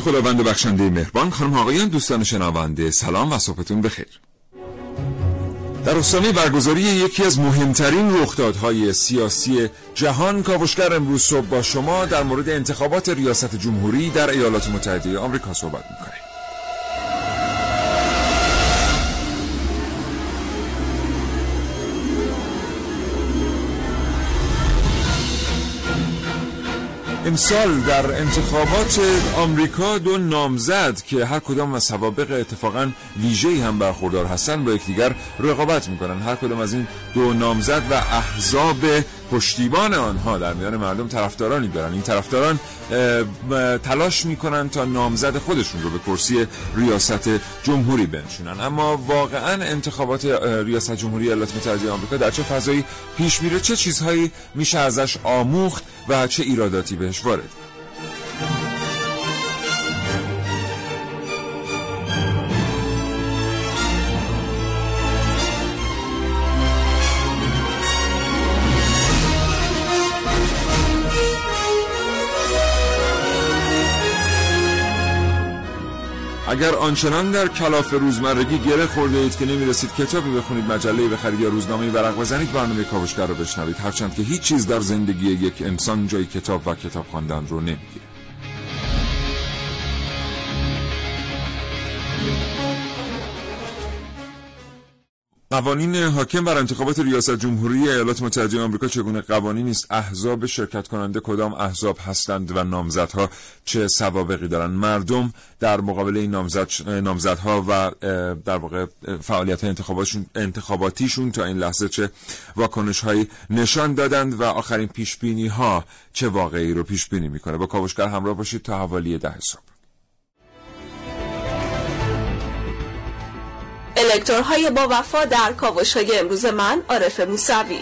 نام خداوند بخشنده مهربان خانم آقایان دوستان شنونده سلام و صبحتون بخیر. در استانه برگزاری یکی از مهمترین رخدادهای سیاسی جهان کاوشگر امروز صبح با شما در مورد انتخابات ریاست جمهوری در ایالات متحده آمریکا صحبت می‌کنه امسال در انتخابات آمریکا دو نامزد که هر کدام از سوابق اتفاقا ویژه‌ای هم برخوردار هستند با یکدیگر رقابت می‌کنن. هر کدام از این دو نامزد و احزاب پشتیبان آنها در میان مردم طرفدارانی دارن. این طرفداران تلاش می‌کنن تا نامزد خودشون رو به کرسی ریاست جمهوری بنشونن. اما واقعا انتخابات ریاست جمهوری ایالات متحده آمریکا در چه فضایی پیش میره؟ چه چیزهایی میشه ازش آموخت؟ و چه ایراداتی بهش وارد اگر آنچنان در کلاف روزمرگی گره خورده اید که نمی‌رسید کتابی بخونید مجله بخرید یا روزنامه ورق بزنید برنامه کاوشگر رو بشنوید. هرچند که هیچ چیز در زندگی یک انسان جای کتاب و کتاب خواندن رو نمی‌گیره. قوانین حاکم بر انتخابات ریاست جمهوری ایالات متحده آمریکا چگونه قوانینی است احزاب شرکت کننده کدام احزاب هستند و نامزدها چه سوابقی دارند؟ مردم در مقابل این نامزد نامزدها و در واقع فعالیت انتخاباتیشون تا این لحظه چه واکنش هایی نشان دادند و آخرین پیش بینی ها چه واقعی رو پیش بینی می‌کنه؟ با کاوشگر همراه باشید تا حوالی ده حساب الکترهای با وفا در کاوش های امروز من عارف موسوی.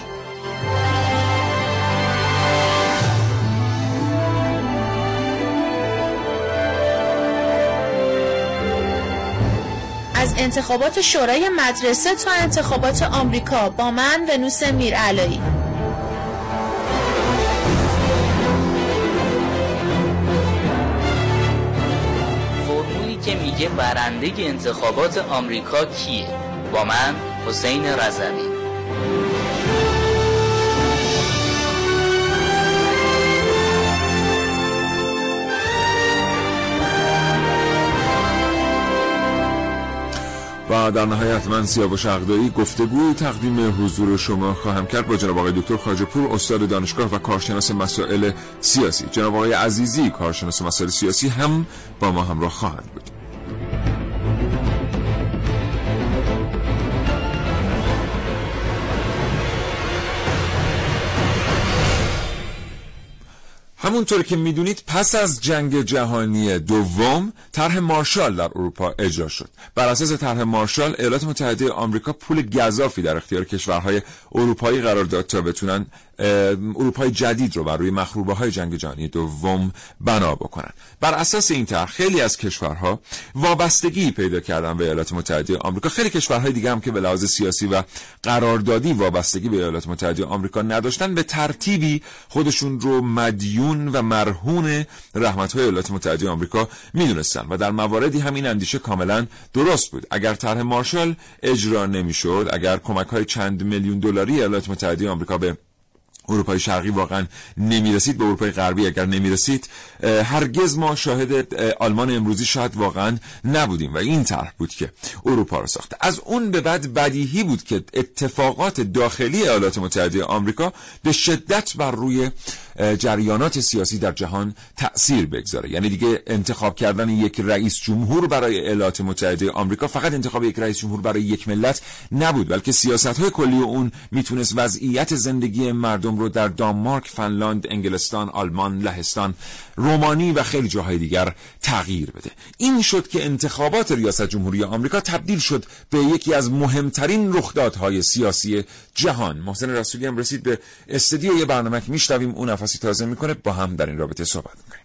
از انتخابات شورای مدرسه تا انتخابات آمریکا با من ونوس میرعلایی. میگه برنده انتخابات آمریکا کیه با من حسین رضوی. و در نهایت من سیاوش گفته گفتگوی تقدیم حضور شما خواهم کرد با جناب آقای دکتر خاجپور استاد دانشگاه و کارشناس مسائل سیاسی. جناب آقای عزیزی کارشناس مسائل سیاسی هم با ما همراه خواهند بود. همونطور که می‌دونید پس از جنگ جهانی دوم طرح مارشال در اروپا اجرا شد. بر اساس طرح مارشال ایالات متحده آمریکا پول گذافی در اختیار کشورهای اروپایی قرار داد تا بتونن اروپای جدید رو بر روی مخروبه های جنگ جهانی دوم بنا بکنن. بر اساس این طرح خیلی از کشورها وابستگی پیدا کردن به ایالات متحده آمریکا. خیلی کشورهای دیگه هم که به لحاظ سیاسی و قراردادی وابستگی به ایالات متحده آمریکا نداشتن به ترتیبی خودشون رو مدیون و مرهون رحمت های ایالات متحده آمریکا می‌دونستن و در مواردی همین اندیشه کاملا درست بود. اگر طرح مارشال اجرا نمی‌شد اگر کمک های چند میلیون دلاری ایالات متحده آمریکا به اروپای شرقی واقعا نمی‌رسید به اروپای غربی اگر نمی‌رسید هرگز ما شاهد آلمان امروزی شاید واقعا نبودیم و این طرح بود که اروپا رو ساخته. از اون به بعد بدیهی بود که اتفاقات داخلی ایالات متحده آمریکا به شدت بر روی جریانات سیاسی در جهان تأثیر بگذاره. یعنی دیگه انتخاب کردن یک رئیس جمهور برای ایالات متحده آمریکا فقط انتخاب یک رئیس جمهور برای یک ملت نبود بلکه سیاست های کلی اون می‌تونست وضعیت زندگی مردم رو در دانمارک، فنلاند، انگلستان، آلمان، لهستان، رومانی و خیلی جاهای دیگر تغییر بده. این شد که انتخابات ریاست جمهوری آمریکا تبدیل شد به یکی از مهمترین رخدادهای سیاسی جهان. محسن رسولی هم رسید به استدیو یه برنامه که میشنویم اون نفسی تازه می‌کنه. با هم در این رابطه صحبت می‌کنیم.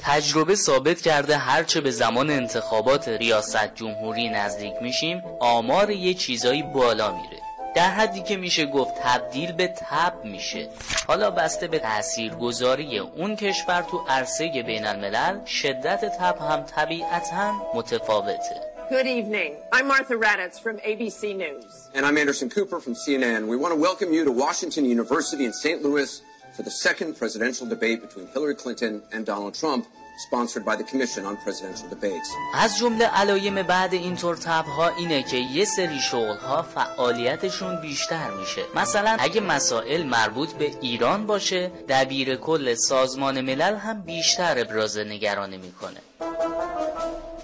تجربه ثابت کرده هرچه به زمان انتخابات ریاست جمهوری نزدیک میشیم آمار یه چیزایی بالا میره. در حدی که میشه گفت تبدیل به تب میشه حالا بسته به تاثیرگذاری اون کشور تو عرصه بین الملل شدت تب هم طبیعتا متفاوته Good evening. I'm Martha Raddatz from ABC News. And I'm Anderson Cooper from CNN. We want to welcome you to Washington University in St. Louis for the second presidential debate between Hillary Clinton and Donald Trump. Sponsored by the Commission on Presidential Debates. از جمله علائم بعد اینطور تبها اینه که یه سری شغلها فعالیتشون بیشتر میشه. مثلا اگه مسائل مربوط به ایران باشه دبیر کل سازمان ملل هم بیشتر ابراز نگرانی می‌کنه.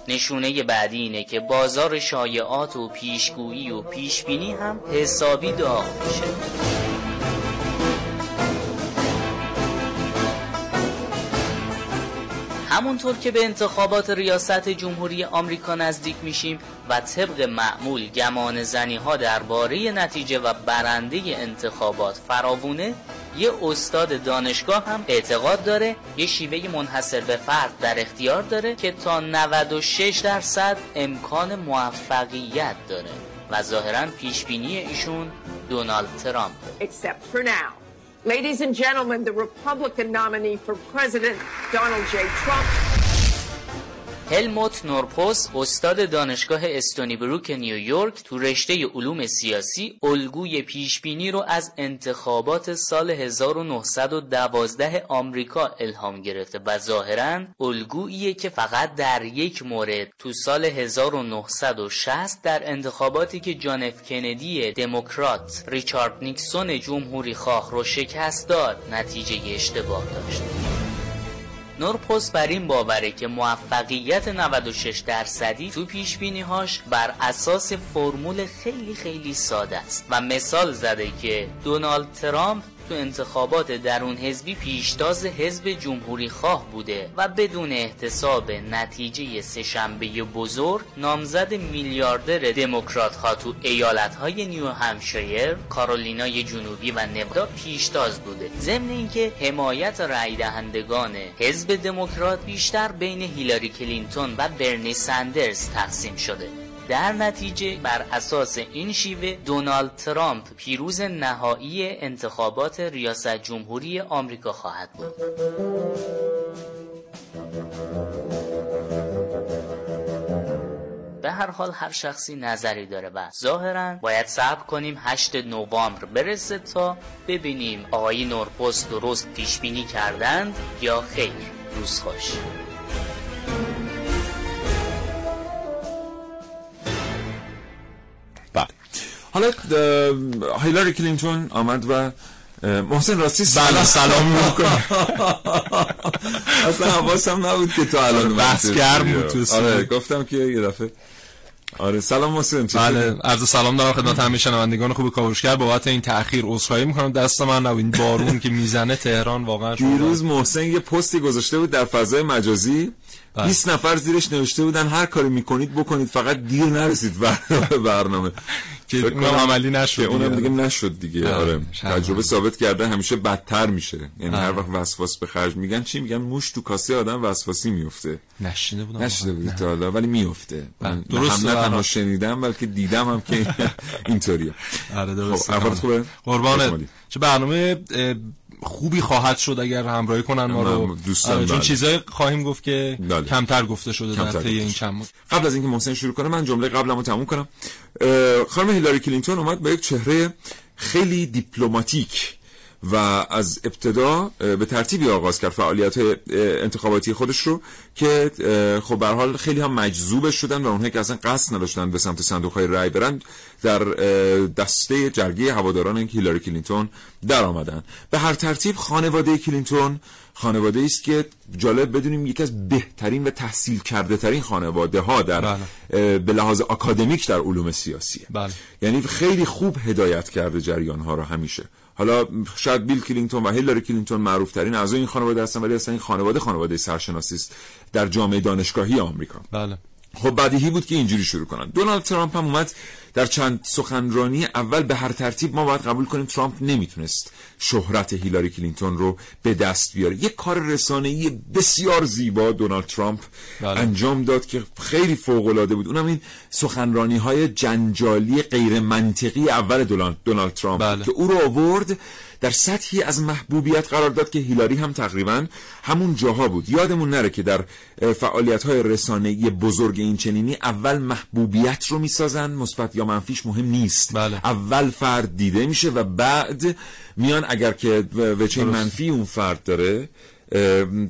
نشونه بعدی اینه که بازار شایعات و پیشگویی و پیشبینی هم حسابی داغ میشه. همونطور که به انتخابات ریاست جمهوری آمریکا نزدیک میشیم و طبق معمول گمان زنی ها درباره نتیجه و برنده انتخابات فراوونه یه استاد دانشگاه هم اعتقاد داره یه شیوه منحصر به فرد در اختیار داره که تا 96 درصد امکان موفقیت داره و ظاهرا پیشبینی ایشون دونالد ترامپ. Ladies and gentlemen, the Republican nominee for President, Donald J. Trump. هلموت نورپوس استاد دانشگاه استونی بروک نیویورک تو رشته علوم سیاسی الگوی پیشبینی رو از انتخابات سال 1912 آمریکا الهام گرفته و ظاهرا الگوییه که فقط در یک مورد. تو سال 1960 در انتخاباتی که جان اف کندی دموکرات ریچارد نیکسون جمهوری خواه رو شکست داد نتیجه اشتباه داشت. نورپوث بر این باوره که موفقیت 96 درصدی تو پیش‌بینی هاش بر اساس فرمول خیلی خیلی ساده است. و مثال زده که دونالد ترامپ تو انتخابات درون حزبی پیشتاز حزب جمهوری خواه بوده و بدون احتساب نتیجه سه‌شنبه بزرگ نامزد میلیاردر دموکرات ها تو ایالت های نیو همشایر، کارولینای جنوبی و نوادا پیشتاز بوده. ضمن اینکه حمایت رأی دهندگان حزب دموکرات بیشتر بین هیلاری کلینتون و برنی سندرز تقسیم شده. در نتیجه بر اساس این شیوه دونالد ترامپ پیروز نهایی انتخابات ریاست جمهوری آمریکا خواهد بود. به هر حال هر شخصی نظری داره و ظاهرا باید صبر کنیم 8 نوامبر برسه تا ببینیم آقای نورپوست درست پیش بینی کردند یا خیر. روز خوش. حالا هیلاری کلینتون آمد و محسن راستی بله سلام می‌کنم. اصلا حواسم نبود که تو الان بحث گرم بود تو آره گفتم که یه دفعه. آره سلام محسن بله عرض سلام دارم خدمت همه شنوندگان خوب کاوشگر. بابت این تأخیر عذرخواهی می‌کنم. دست من نبود. این بارون که می‌زنه تهران واقعا دیروز محسن یه پستی گذاشته بود در فضای مجازی. 20 بله. نفر زیرش نوشته بودن هر کاری می‌کنید بکنید فقط دیر نرسید برنامه. که اونم عملی نشد اونم دیگه. نشد دیگه. بله. آره. تجربه ثابت کرده همیشه بدتر میشه. یعنی هر وقت وسواس به خرج میگن چی میگن؟ موش تو کاسه آدم وسواسی میفته. نشیده بودم. نشیده بودی تا حالا ولی میفته. بله. درست هم نه تنها شنیدم بلکه دیدم هم که اینطوریه. آره درست خب خوبه؟ قربانت. چه برنامه خوبی خواهد شد اگر همراهی کنن ما رو. دوستان آره، چون بله. چیزای خواهیم گفت که بله. کمتر گفته شده در طی این چند قبل از اینکه محسن شروع کنه من جمله قبلمو تموم کنم. خانم هیلاری کلینتون اومد با یک چهره خیلی دیپلماتیک. و از ابتدا به ترتیبی آغاز کرد فعالیت انتخاباتی خودش رو که خب به حال خیلی هم مجذوب شدن و اونهایی که اصلا قصد نداشتن به سمت صندوق های رای برن در دسته جرگه هواداران هیلاری کلینتون در آمدن. به هر ترتیب خانواده کلینتون خانواده است که جالب بدونیم یکی از بهترین و تحصیل کرده ترین خانواده ها در بله. به لحاظ اکادمیک در علوم سیاسیه بله. یعنی خیلی خوب هدایت کرده جریان ها رو همیشه حالا شاید بیل کلینتون و هیلاری کلینتون معروف ترین از این خانواده هستن ولی اصلا این خانواده خانواده سرشناسی است در جامعه دانشگاهی آمریکا بله خب بدیهی بود که اینجوری شروع کنن دونالد ترامپ هم اومد در چند سخنرانی اول به هر ترتیب ما باید قبول کنیم ترامپ نمی‌تونست شهرت هیلاری کلینتون رو به دست بیاره یک کار رسانه‌ای بسیار زیبا دونالد ترامپ بله. انجام داد که خیلی فوق العاده بود اونم این سخنرانی های جنجالی غیر منطقی اول دونالد ترامپ بله. که او رو آورد در سطحی از محبوبیت قرار داد که هیلاری هم تقریبا همون جاها بود. یادمون نره که در فعالیت های رسانه‌ای بزرگ این چنینی اول محبوبیت رو می‌سازن مثبت یا منفیش مهم نیست. بله. اول فرد دیده میشه و بعد میان اگر که وچه منفی اون فرد داره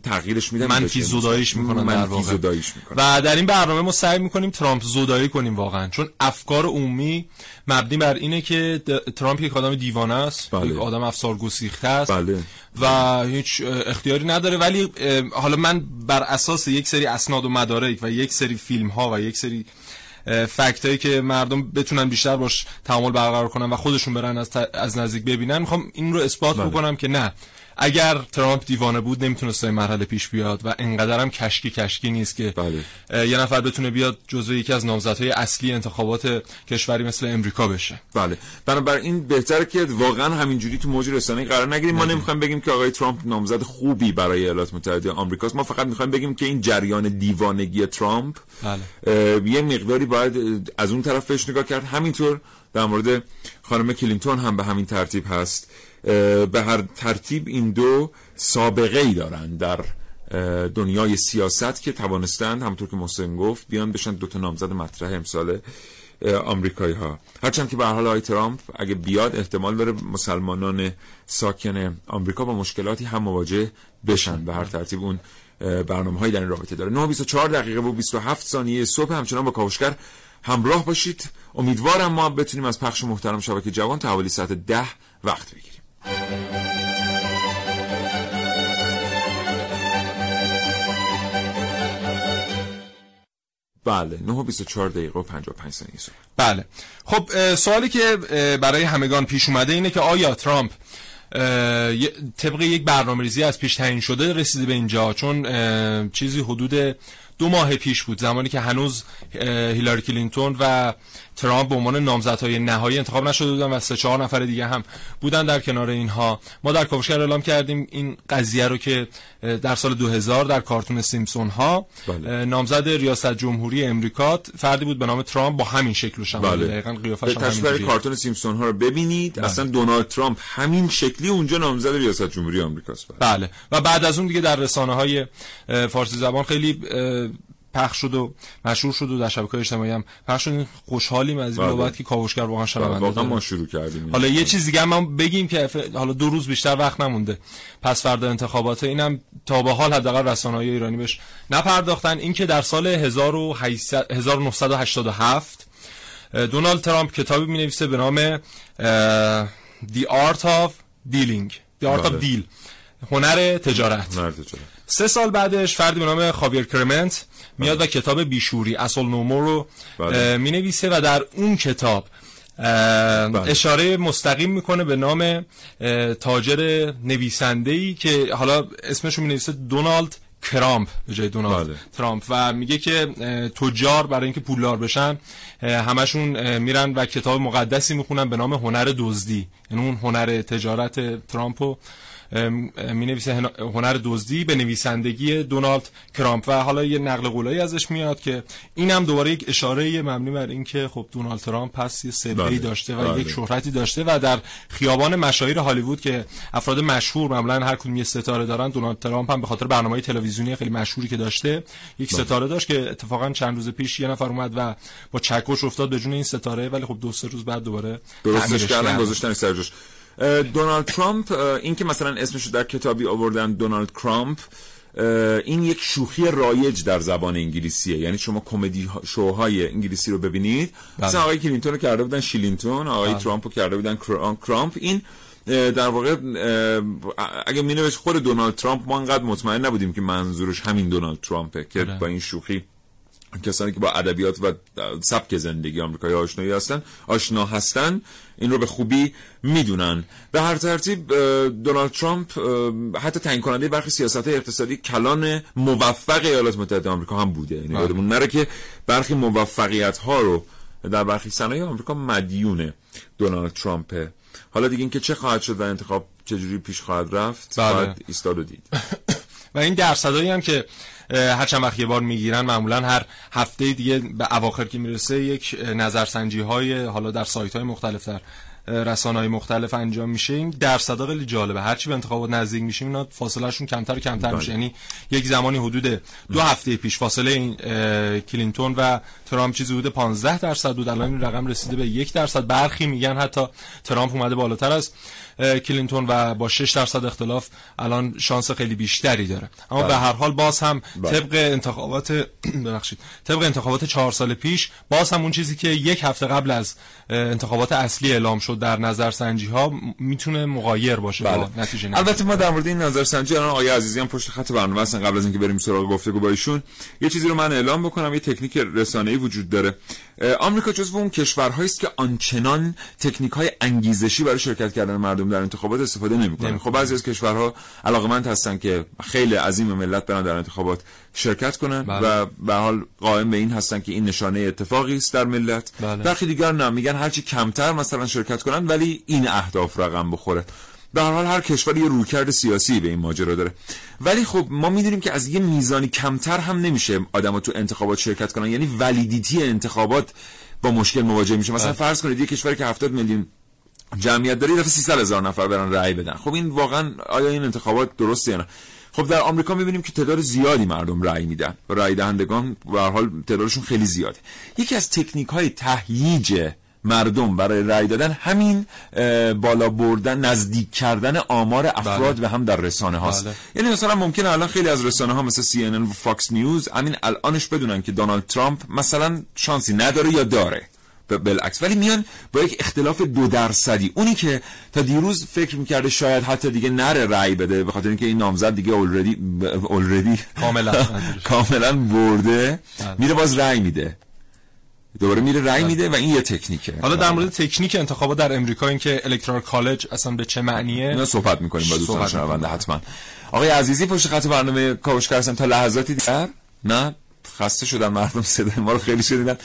تغییرش میدن منفی زوداییش می‌کنن منفی می‌کنن و در این برنامه ما سعی می‌کنیم ترامپ زودایی کنیم واقعا چون افکار عمومی مبنی بر اینه که ترامپ یک آدم دیوانه است بله. یک آدم افسار گسیخته است بله. و هیچ اختیاری نداره ولی حالا من بر اساس یک سری اسناد و مدارک و یک سری فیلم ها و یک سری فکت هایی که مردم بتونن بیشتر باش تعامل برقرار کنن و خودشون برن از, از نزدیک ببینن می‌خوام این رو اثبات بله. بکنم که نه اگر ترامپ دیوانه بود نمی‌تونست این مرحله پیش بیاد و انقدر هم کشکی کشکی نیست که بله. یه نفر بتونه بیاد جزو یکی از نامزدهای اصلی انتخابات کشوری مثل امریکا بشه. بله. بنابراین بهتره که واقعا همینجوری تو موج رسانه‌ای قرار نگیریم. ما نمی‌خوایم بگیم که آقای ترامپ نامزد خوبی برای ایالات متحده آمریکاست. ما فقط می‌خوایم بگیم که این جریان دیوانگی ترامپ بله. یه مقداری باید از اون طرف بهش نگاه کرد. همینطور در مورد خانم کلینتون هم به همین ترتیب هست. به هر ترتیب این دو سابقه ای دارن در دنیای سیاست که توانستند همونطور که محسن گفت بیان بشن دو تا نامزد مطرح امسال آمریکایی ها هرچند که به حال آقای ترامپ اگه بیاد احتمال داره مسلمانان ساکن آمریکا با مشکلاتی هم مواجه بشن. به هر ترتیب اون برنامه هایی در این رابطه داره. 9:24 دقیقه و 27 ثانیه صبح. همچنان با کاوشگر همراه باشید. امیدوارم ما بتونیم از پخش محترم شبکه جوان تا حوالی ساعت ده وقت بگیریم. بله 9 و 24 دقیقه و 55 ثانیه بله. خب سوالی که برای همگان پیش اومده اینه که آیا ترامپ طبق یک برنامه ریزی از پیش تعیین شده رسیده به اینجا؟ چون چیزی حدود دو ماه پیش بود زمانی که هنوز هیلاری کلینتون و ترامپ به عنوان نامزدهای نهایی انتخاب نشده بودن و سه چهار نفر دیگه هم بودن در کنار اینها ما در کاوشگر اعلام کردیم این قضیه رو که در سال 2000 در کارتون سیمپسون ها بله. نامزد ریاست جمهوری امریکا فردی بود به نام ترامپ با همین شکل و شمایل بله. دقیقاً قیافش هم کارتون سیمپسون ها رو ببینید بله. اصلا دونالد ترامپ همین شکلی اونجا نامزد ریاست جمهوری آمریکاست بله. بله و بعد از اون دیگه در رسانه های فارسی زبان خیلی پخش شد و مشهور شد و در شبکه اجتماعی هم پخش شد. خوشحالیم از این بله. بابت که کاوشگر واقعا شنونده واقعا ما شروع کردیم. حالا یه چیز دیگه هم بگیم که حالا دو روز بیشتر وقت نمونده. پس فردا انتخابات. اینم تا به حال حداقل رسانه‌های ایرانی بهش نپرداختن. اینکه در سال 1987 دونالد ترامپ کتابی می‌نویسه به نام The Art of Dealing. The Art of Deal. هنر تجارت. هنر تجارت. سه سال بعدش فردی به نام خاویر کرمنت میاد و کتاب بیشوری اصل نومو رو بله. می نویسه و در اون کتاب بله. اشاره مستقیم می‌کنه به نام تاجر نویسنده ای که حالا اسمش رو می نویسه دونالد کرامپ به جای دونالد بله. ترامپ و میگه که تجار برای اینکه پولدار بشن همشون میرن و کتاب مقدسی می‌خونن به نام هنر دزدی یعنی اون هنر تجارت ترامپو می نویسه هنر دزدی به نویسندگی دونالد کرامپ و حالا یه نقل قولایی ازش میاد که این هم دوباره یک اشاره مبنی بر اینکه خب دونالد ترامپ پس یه سبهی بله. داشته و بله. یک شهرتی داشته و در خیابان مشاهیر هالیوود که افراد مشهور معمولا هر کدوم یه ستاره دارن دونالد ترامپ هم به خاطر برنامه تلویزیونی خیلی مشهوری که داشته یک بله. ستاره داشت که اتفاقا چند روز پیش یه نفر اومد و با چکش افتاد به جون این ستاره ولی خب دو سه روز بعد دوباره درستش کردن. گذاشتن سر جاش اه، دونالد ترامپ این که مثلا اسمش رو در کتابی آوردن دونالد کرامپ این یک شوخی رایج در زبان انگلیسیه. یعنی شما کمدی ها- شوهای انگلیسی رو ببینید. مثلا آقای کلینتون رو کرده بودن شیلینتون آقای ترامپ رو کرده بودن کرا- کرامپ. این در واقع اگه می خود دونالد ترامپ ما انقدر مطمئن نبودیم که منظورش همین دونالد ترامپه که با این شوخی کسانی که با ادبیات و سبک زندگی آمریکایی آشنایی هستن آشنا هستن این رو به خوبی می‌دونن. به هر ترتیب دونالد ترامپ حتی تعیین کننده برخی سیاست اقتصادی کلان موفق ایالات متحده آمریکا هم بوده. یعنی یادمون نره که برخی موفقیت ها رو در برخی صنایع آمریکا مدیون دونالد ترامپه حالا دیگه اینکه چه خواهد شد و انتخاب چجوری پیش خواهد رفت بله. ایستاد و دید. و این درصدایی هم که هر چند وقت یه بار می‌گیرن معمولا هر هفته دیگه به اواخر که می‌رسه یک نظرسنجی های حالا در سایت های مختلف در رسانه های مختلف انجام میشه. این درصدا خیلی جالبه. هرچی به انتخابات نزدیک میشه اینا فاصلهشون کمتر و کمتر میشه. یعنی یک زمانی حدود دو هفته پیش فاصله این کلینتون و ترامپ چیزی حدود 15 درصد بود. الان این رقم رسیده به یک درصد. برخی میگن حتی ترامپ اومده بالاتر از اه، کلینتون و با 6 درصد اختلاف الان شانس خیلی بیشتری داره. اما به هر حال باز هم طبق انتخابات ببخشید. طبق انتخابات چهار سال پیش باز هم اون چیزی که یک هفته قبل از انتخابات اصلی اعلام شد در نظرسنجی ها م- می‌تونه مغایر باشه با نتیجه. البته ما در مورد این نظرسنجی الان آقای عزیزی هم پشت خط برنامه هستن. قبل از اینکه بریم سراغ گفتگو با ایشون یه چیزی رو من اعلام بکنم یه تکنیک رسانه‌ای وجود داره. آمریکا جزو اون کشورهایی است که آنچنان تکنیک های انگیزشی برای شرکت کردن مردم در انتخابات استفاده نمی‌کنه خب بعضی از کشورها علاقمند هستن که خیلی عظیم ملت برن در انتخابات شرکت کنن بله. و به حال قائم به این هستن که این نشانه اتفاقی است در ملت بله. برخی دیگر نه میگن هرچی کمتر مثلا شرکت کنن ولی این اهداف رقم بخوره به هر حال هر کشور یه رویکرد سیاسی به این ماجرا داره. ولی خب ما می‌دونیم که از یه میزانی کمتر هم نمیشه آدما تو انتخابات شرکت کنن. یعنی ولیدیتی انتخابات با مشکل مواجه میشه. مثلا فرض کنید یه کشوری که 70 میلیون جمعیت داره یه دفعه 300 هزار نفر برن رأی بدن. خب این واقعا آیا این انتخابات درسته یا نه؟ خب در آمریکا می‌بینیم که تعداد زیادی مردم رأی میدن. رأی دهندگان به هر حال تعدادشون خیلی زیاده. یکی از تکنیک های تهییج مردم برای رأی دادن همین بالا بردن نزدیک کردن آمار افراد به هم در رسانه هاست. بله. یعنی مثلا ممکنه الان خیلی از رسانه ها مثل CNN و فاکس نیوز همین الانش بدونن که دونالد ترامپ مثلا شانسی نداره یا داره بالعکس. ولی میان با یک اختلاف دو درصدی. اونی که تا دیروز فکر می‌کرده شاید حتی دیگه نره رأی بده به خاطر اینکه این نامزد دیگه already already کاملا. کاملا برده میره باز رأی میده. دوباره میره رأی میده و این یه تکنیکه. حالا در مورد تکنیک انتخابات در امریکا اینکه الکترال کالج اصلا به چه معنیه؟ اینا صحبت می‌کنیم با دوستان شنونده حتما. آقای عزیزی پشت خط برنامه کاوشگر هستن تا لحظاتی دیگر؟ نه. خسته شدن مردم صدای ما رو خیلی شنیدن.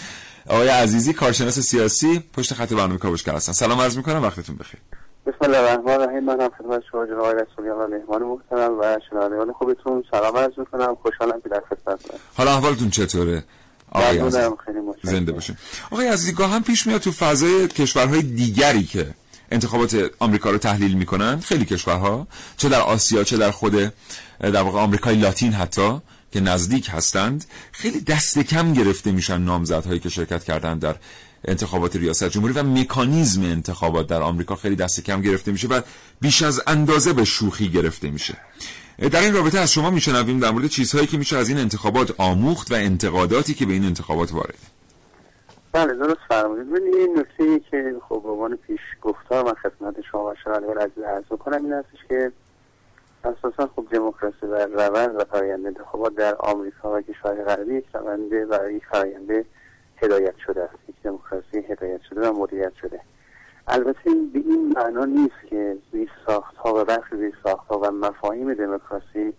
آقای عزیزی کارشناس سیاسی پشت خط برنامه کاوشگر هستن سلام عرض می‌کنم. وقتتون بخیر. بسم الله الرحمن الرحیم. من هم خدمت شما جناب آقای رسولیان و مهمان محترم و شنوندگان خوبتون. سلام عرض می‌کنم. خوشحالم که در خدمتتونم حالا احوالتون چطوره؟ آقای زنده باشین آقای عزیزی گاه هم پیش میاد تو فضای کشورهای دیگری که انتخابات آمریکا رو تحلیل می‌کنن خیلی کشورها چه در آسیا چه در خود در واقع آمریکای لاتین حتی که نزدیک هستند خیلی دست کم گرفته میشن نامزدهایی که شرکت کردن در انتخابات ریاست جمهوری و مکانیزم انتخابات در آمریکا خیلی دست کم گرفته میشه و بیش از اندازه به شوخی گرفته میشه. در این رابطه از شما میشنویم در مورد چیزهایی که میشه از این انتخابات آموخت و انتقاداتی که به این انتخابات وارده. بله درست فرمودید. ببینید این نکته که خب به عنوان پیش گفتار من خدمت شما و شنوندگان عزیز عرض کنم این هستش که اساسا خب دموکراسی و روند و فرآیند انتخابات در آمریکا و کشورهای غربی یک روند و یک فرآیند هدایت شده است. یک دموکراسی هدایت شده و مدیریت شده. البته به این معنا نیست که زیر ساختها و برخی زیر ساختها و مفاهیم دموکراسی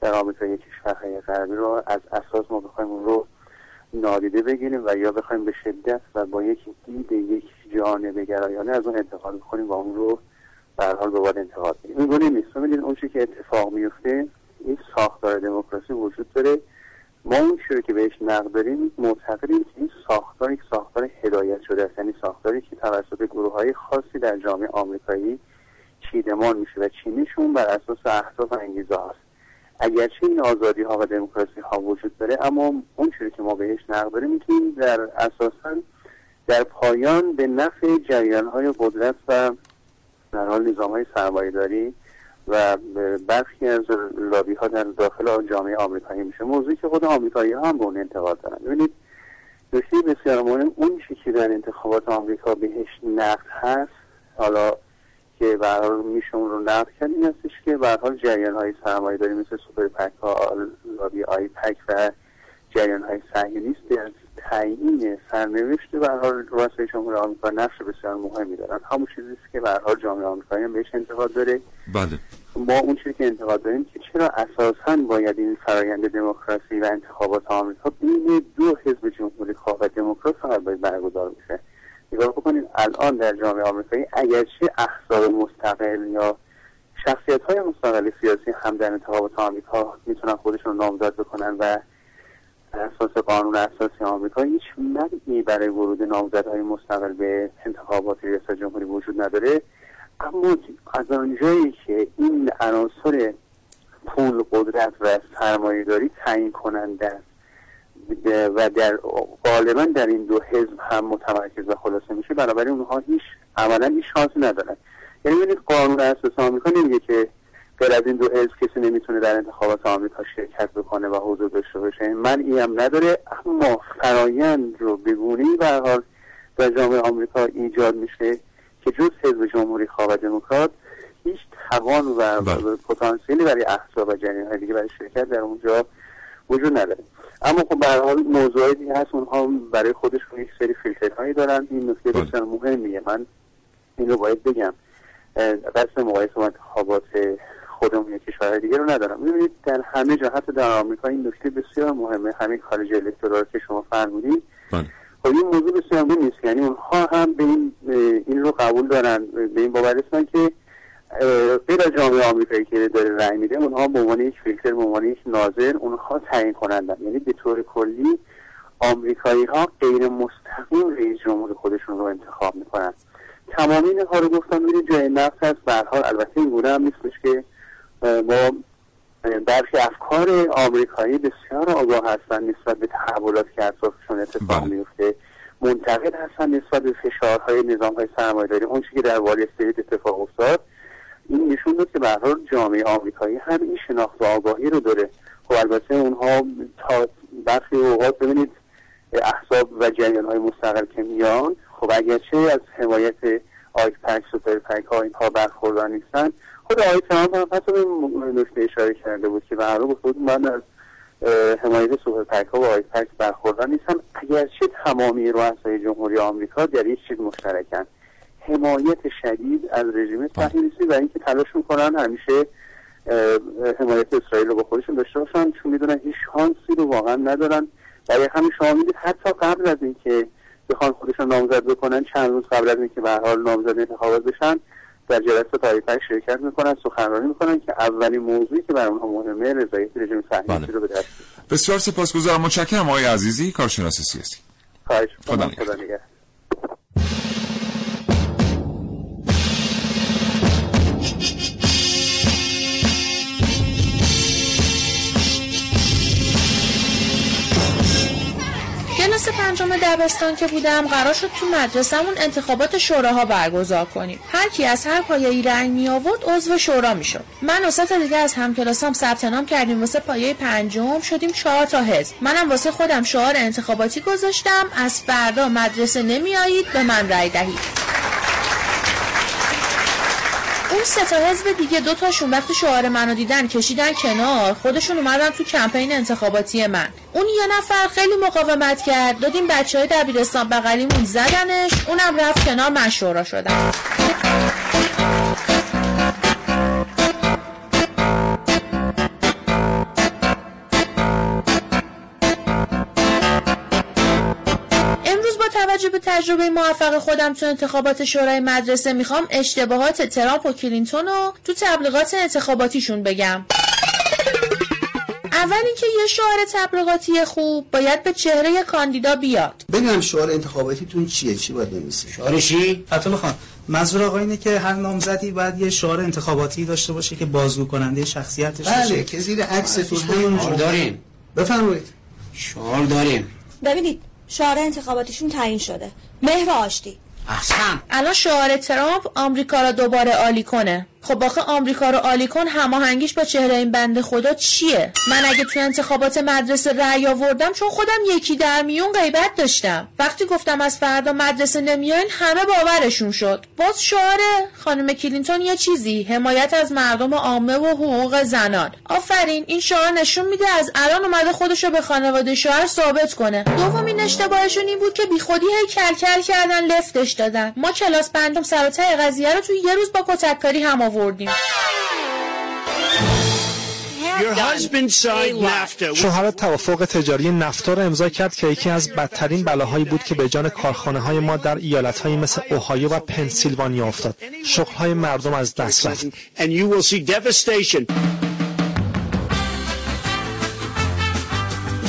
در آمریکا یک کشورهای غربی رو از اساس ما بخوایم اون رو نادیده بگیریم و یا بخوایم به شدت و با یک دید یک جانب گرایانه از اون انتقاد بکنیم و اون رو به حال به باید انتقاد بگیریم این گونه نیست. ببینید اون که اتفاق میفته این ساختار دموکراسی وجود داره. ما اون چیزی که بهش نقد داریم معتقدیم که این ساختار یک ساختار هدایت شده است. یعنی ساختاری که توسط گروه های خاصی در جامعه آمریکایی چیدمان میشه و چینشون بر اساس اهداف و انگیزه هاست. اگرچه این آزادی ها و دموکراسی ها وجود داره اما اون چیزی که ما بهش نقد داریم می‌تونیم در اساسا در پایان به نفع جریان های قدرت و در حال نظام های و برخی از لابی ها در داخل جامعه آمریکایی میشه. موضوعی که خود آمریکایی ها هم به اون انتقاد دارن. ببینید نکته بسیار مهم اون چیزی که در انتخابات آمریکا بهش نقد هست حالا که به حال میشه اون رو نقد کرد این هستش که به حال جریان های سرمایه داری مثل سوپر پک ها لابی آی پک و جریان های صهیونیست از تعیین سرنوشت به حال رؤسای جمهور آمریکا نقش بسیار مهمی دارن. همون چیزی است که به حال جامعه آمریکایی هم بهش انتقاد داره. بله. ما اون چیزی که انتقاد داریم که چرا اساسا باید این فرایند دموکراسی و انتخابات آمریکا بین دو حزب جمهوری خواه و دموکرات فقط باید برگزار بشه؟ نگاه بکنید الان در جامعه آمریکایی اگرچه احزاب مستقل یا شخصیت های مستقل سیاسی هم در انتخابات آمریکا می‌تونن خودشون نامزد بکنن و اساس قانون اساسی آمریکا هیچ منعی برای ورود نامزدهای مستقل به انتخابات ریاست جمهوری وجود نداره. اما از آنجایی که این عناصر پول قدرت و سرمایه داری تعیین کننده است و در غالبا در این دو حزب هم متمرکز و خلاصه میشه بنابراین اونها هیچ عملا هیچ شانسی ندارن. یعنی قانون اساس آمریکا نمیگه که غیر از این دو حزب کسی نمی‌تونه در انتخابات آمریکا شرکت بکنه و حضور داشته باشه. من ای هم نداره اما فرایند رو بگونی به حال در جامعه آمریکا ایجاد میشه که جز حزب جمهوری خواه و دموکرات هیچ توان و پتانسیلی برای احزاب و های دیگه برای شرکت در اونجا وجود نداره. اما خب به حال موضوعی دیگه هست اونها برای خودشون یک سری فیلترهایی دارن. این نکته بسیار مهمیه. من این رو باید بگم. قصد مقایسه با انتخابات خودمون یا کشورهای دیگه رو ندارم. می‌بینید در همه جا حتی در آمریکا این نکته بسیار مهمه. همین خارج الکترال که شما فرمودید خب این موضوع بسیار مهم نیست. یعنی اونها هم به این, این رو قبول دارن. به این باور هستن که غیر از جامعه آمریکایی که داره رأی میده اونها به عنوان یک فیلتر به عنوان یک ناظر اونها تعیین کنندن. یعنی به طور کلی آمریکایی ها غیر مستقیم رئیس جمهور خودشون رو انتخاب می‌کنن. تمامی اینها رو گفتم میره جای نفس هست. حال البته این گونه هم نیستش که ما برخی افکار آمریکایی بسیار آگاه هستن نسبت به تحولاتی که اطرافشون اتفاق میفته. منتقد هستن نسبت به فشارهای نظام های سرمایه‌داری. اون که در وال استریت اتفاق افتاد این نشون داد که به جامعه آمریکایی هم این شناخت و آگاهی رو داره. خب البته اونها تا برخی اوقات ببینید احزاب و جریان های مستقل که میان خب اگرچه از حمایت آیپک super PAC ها اینها برخوردار نیستن خود آقای ترامپ هم حتی به نکته اشاره کرده بود که هر خود من از حمایت super PAC ها و آیپک برخوردار نیستم. اگرچه تمامی رؤسای جمهوری آمریکا در یک چیز مشترکن حمایت شدید از رژیم صهیونیستی و اینکه تلاش می‌کنن همیشه حمایت اسرائیل رو با خودشون داشته باشن چون می‌دونن هیچ شانسی رو واقعا ندارن. برای همین شما می‌دید حتی قبل از اینکه بخوان خودشون نامزد بکنن چند روز قبل از اینکه به حال نامزد انتخابات بشن در جلسه تاریخی شرکت می‌کنن سخنرانی می‌کنن که اولین موضوعی که برای اونها مهمه رضایت رژیم صهیونیستی رو به دست بسیار سپاسگزارم. متشکرم آقای عزیزی کارشناس سیاسی. خواهش خدا کلاس پنجم دبستان که بودم قرار شد تو مدرسهمون انتخابات شوراها برگزار کنیم. هر کی از هر پایه‌ای رنگ می آورد عضو شورا می‌شد. من و سه تا دیگه از همکلاسام ثبت نام کردیم. واسه پایه پنجم شدیم چهار تا حزب. منم واسه خودم شعار انتخاباتی گذاشتم. از فردا مدرسه نمیایید به من رأی دهید. اون سه تا حزب دیگه دو تاشون وقتی شعار منو دیدن کشیدن کنار خودشون اومدن تو کمپین انتخاباتی من. اون یه نفر خیلی مقاومت کرد دادیم بچه های دبیرستان بغلیمون زدنش اونم رفت کنار من شورا توجه به تجربه موفق خودم تو انتخابات شورای مدرسه می‌خوام اشتباهات ترامپ و کلینتون رو تو تبلیغات انتخاباتیشون بگم. اول اینکه یه شعار تبلیغاتی خوب باید به چهره کاندیدا بیاد. بگم شعار انتخاباتیتون چیه؟ چی باید بنویسید شعار چی؟ خان منظور آقا اینه که هر نامزدی باید یه شعار انتخاباتی داشته باشه که بازگو کننده شخصیتش بله باشه. که زیر عکستون همون داریم. بفرمایید. شعار داریم. ببینید شعار انتخاباتیشون تعیین شده. مهر آشتی. احسن. الان شعار ترامپ آمریکا را دوباره عالی کنه. خب آخه آمریکا رو عالی کن هماهنگیش با چهره این بنده خدا چیه؟ من اگه تو انتخابات مدرسه رأی آوردم چون خودم یکی در میون غیبت داشتم. وقتی گفتم از فردا مدرسه نمیاین همه باورشون شد. باز شعار خانم کلینتون یه چیزی حمایت از مردم عامه و حقوق زنان. آفرین این شعار نشون میده از الان اومده خودشو به خانواده شوهر ثابت کنه. دومین اشتباهشون این بود که بیخودی هی کلکل کردن لفتش دادن. ما کلاس پنجم سر قضیه رو توی یه روز با کتککاری هم آوردیم. شوهرت توافق تجاری نفتا را امضا کرد که یکی از بدترین بلاهایی بود که به جان کارخانه های ما در ایالت های مثل اوهایو و پنسیلوانیا افتاد. شغل های مردم از دست رفت.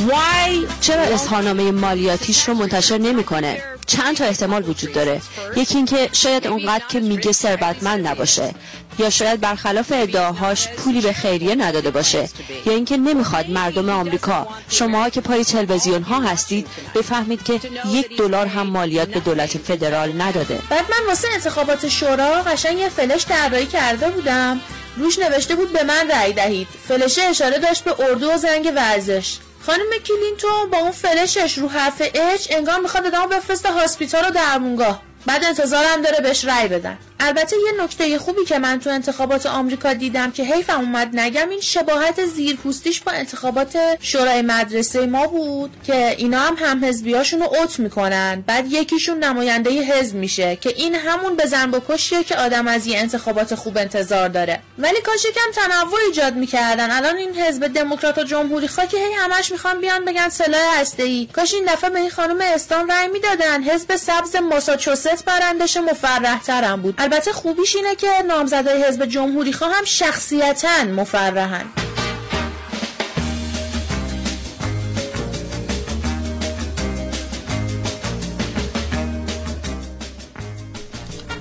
وای چرا اظهارنامه مالیاتیش رو منتشر نمی‌کنه؟ چند تا احتمال وجود داره. یکی اینکه شاید اونقدر که میگه ثروتمند نباشه. یا شاید برخلاف ادعاهاش پولی به خیریه نداده باشه. یا اینکه نمی‌خواد مردم آمریکا شما که پای تلویزیون ها هستید بفهمید که یک دلار هم مالیات به دولت فدرال نداده. بعد من واسه انتخابات شورا قشنگ یه فلش طراحی کرده بودم. روش نوشته بود به من رأی دهید. فلشه اشاره داشت به اردو و زنگ ورزش. خانم کلینتون با اون فلشش رو حرف H انگار می‌خواد ادامه بفرسته hospital و درمونگاه. بعد انتظارم داره بهش رأی بدن. البته یه نکته خوبی که من تو انتخابات آمریکا دیدم که حیفم اومد نگم این شباهت زیرپوستیش با انتخابات شورای مدرسه ما بود که اینا هم هم حزبیاشون رو اوت می‌کنن. بعد یکیشون نماینده حزب میشه که این همون بزن بکشیه که آدم از یه انتخابات خوب انتظار داره. ولی کاش یکم تنوع ایجاد می‌کردن. الان این حزب دموکرات و جمهوری خواهی که هی همش می‌خوان بیان بگن سلاح هسته ای کاش این دفعه به این خانم استان رأی می‌دادن. حزب سبز ماساچوست برندش مفرح ترم بود البته خوبیش اینه که نامزدای حزب جمهوری خواه هم شخصیتا مفرحن.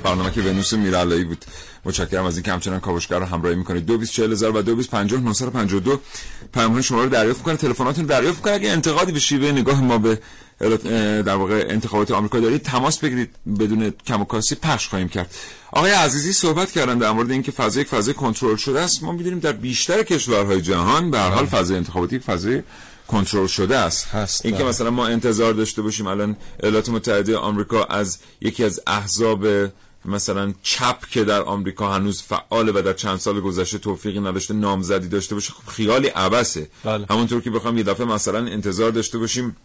برنامه که ونوس میرالایی بود. متشکرم از این که همچنان کاوشگر رو همراهی می‌کنید. 224000 و 2250 پیام شما رو دریافت کنید تلفناتون دریافت کنید اگه انتقادی به شیوه نگاه ما به در واقع انتخابات آمریکا دارید تماس بگیرید. بدون کم و کاسی پخش خواهیم کرد. آقای عزیزی صحبت کردن در مورد اینکه فضا یک فضای کنترل شده است. ما می‌دونیم در بیشتر کشورهای جهان به هر حال بله. فضای انتخاباتی فضای کنترل شده است. هست. اینکه بله. مثلا ما انتظار داشته باشیم الان ایالات متحده آمریکا از یکی از احزاب مثلا چپ که در آمریکا هنوز فعاله و در چند سال گذشته توفیقی نداشته نامزدی داشته باشه خب خیالی عبسه بله. همونطور که بخوام یه دفعه مثلا انتظار داشته باشیم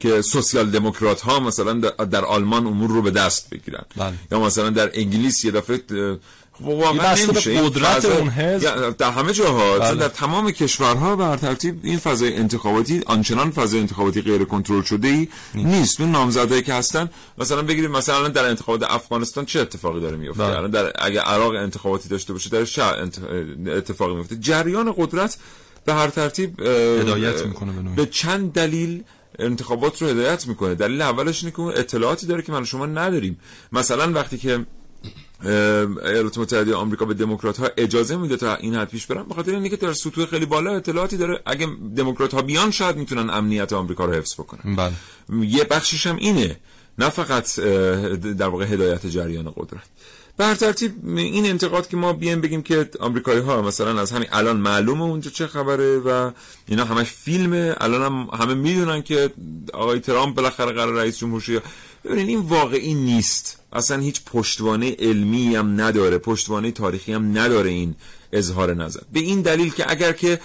که سوسیال دموکرات ها مثلا در آلمان امور رو به دست بگیرن بله. یا مثلا در انگلیس یه دفعه واقعا نمیشه. قدرت اون حزب در همه جاها بله. در تمام کشورها بر ترتیب این فضای انتخاباتی آنچنان فضای انتخاباتی غیر کنترل شده ای نیست. اون نامزدایی که هستن مثلا بگیرید مثلا در انتخابات افغانستان چه اتفاقی داره میفته بله. در اگه عراق انتخاباتی داشته باشه در چه اتفاقی میفته جریان قدرت به هر ترتیب هدایت می‌کنه به چند دلیل انتخابات رو هدایت می‌کنه. دلیل اولش اینه که اطلاعاتی داره که من شما نداریم. مثلا وقتی که ایالات متحده آمریکا به دموکرات ها اجازه میده تا این حد پیش برن بخاطر اینکه در سطوح خیلی بالا اطلاعاتی داره. اگه دموکرات ها بیان شاید می‌تونن امنیت آمریکا رو حفظ بکنن. بله. یه بخشش هم اینه. نه فقط در واقع هدایت جریان قدرت. به ترتیب این انتقاد که ما بیایم بگیم که آمریکایی ها مثلا از همین الان معلومه اونجا چه خبره و اینا همش فیلمه. الان هم همه می‌دونن که آقای ترامپ بالاخره قرار رئیس جمهور شه. ببینید این واقعی نیست. اصلا هیچ پشتوانه علمی هم نداره پشتوانه تاریخی هم نداره این اظهار نظر. به این دلیل که اگر که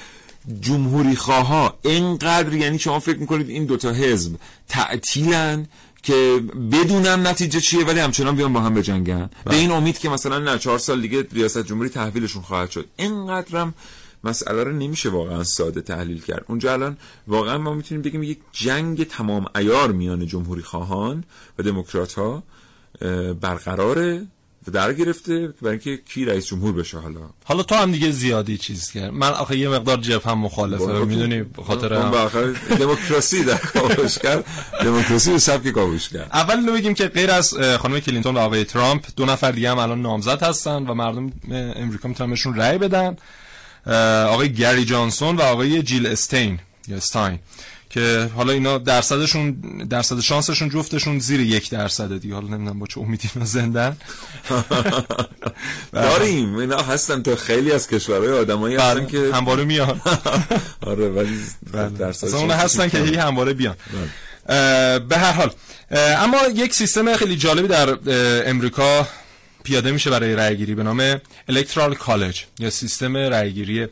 جمهوری خواه اینقدر یعنی شما فکر می‌کنید این دوتا حزب تعطیلن که بدونن نتیجه چیه ولی همچنان بیان با هم بجنگن. به بله. این امید که مثلا نه چهار سال دیگه ریاست جمهوری تحویلشون خواهد شد. اینقدرم مسئله رو نمیشه واقعا ساده تحلیل کرد. اونجا الان واقعا ما می‌تونیم بگیم یک جنگ تمام ایار میان جمهوری خواهان و دموکرات ها برقراره در گرفته برای اینکه کی رئیس جمهور بشه حالا. حالا تو هم دیگه زیادی چیز کرد من آخه یه مقدار جبه هم مخالفه می‌دونی خاطر هم... دموکراسی در کاوش کرد. دموکراسی به سبک کاوش کرد. اول اینو بگیم که غیر از خانم کلینتون و آقای ترامپ دو نفر دیگه هم الان نامزد هستن و مردم امریکا می‌تونن بهشون رأی بدن. آقای گری جانسون و آقای جیل استین یا استاین که حالا اینا درصدشون درصد شانسشون جفتشون زیر یک درصده دیگه. حالا نمی‌دونم با چه امیدی اینا زندن. داریم. اینا هستن تو خیلی از کشورهای آدمایی هستن که همواره میان. آره ولی بله. درصد اصلا اون هستن که هی همواره بیان. اه، به هر حال. اما یک سیستم خیلی جالبی در امریکا پیاده میشه برای رأیگیری به نام الکترال کالج یا سیستم رأیگیری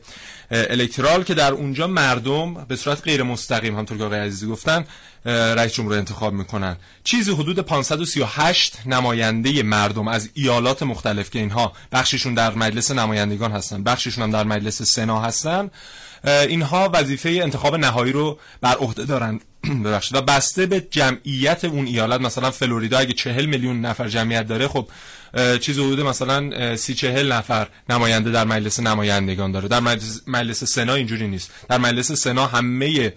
الکترال که در اونجا مردم به صورت غیر مستقیم همطور که آقای عزیزی گفتن رئیس جمهور انتخاب می‌کنن. چیزی حدود 538 نماینده مردم از ایالات مختلف که اینها بخششون در مجلس نمایندگان هستن بخششون هم در مجلس سنا هستن اینها وظیفه انتخاب نهایی رو بر عهده دارن. ببخشید. و بسته به جمعیت اون ایالت مثلا فلوریدا اگه چهل میلیون نفر جمعیت داره خب چیز حدود مثلا سی چهل نفر نماینده در مجلس نمایندگان داره. در مجلس, سنا اینجوری نیست. در مجلس سنا همه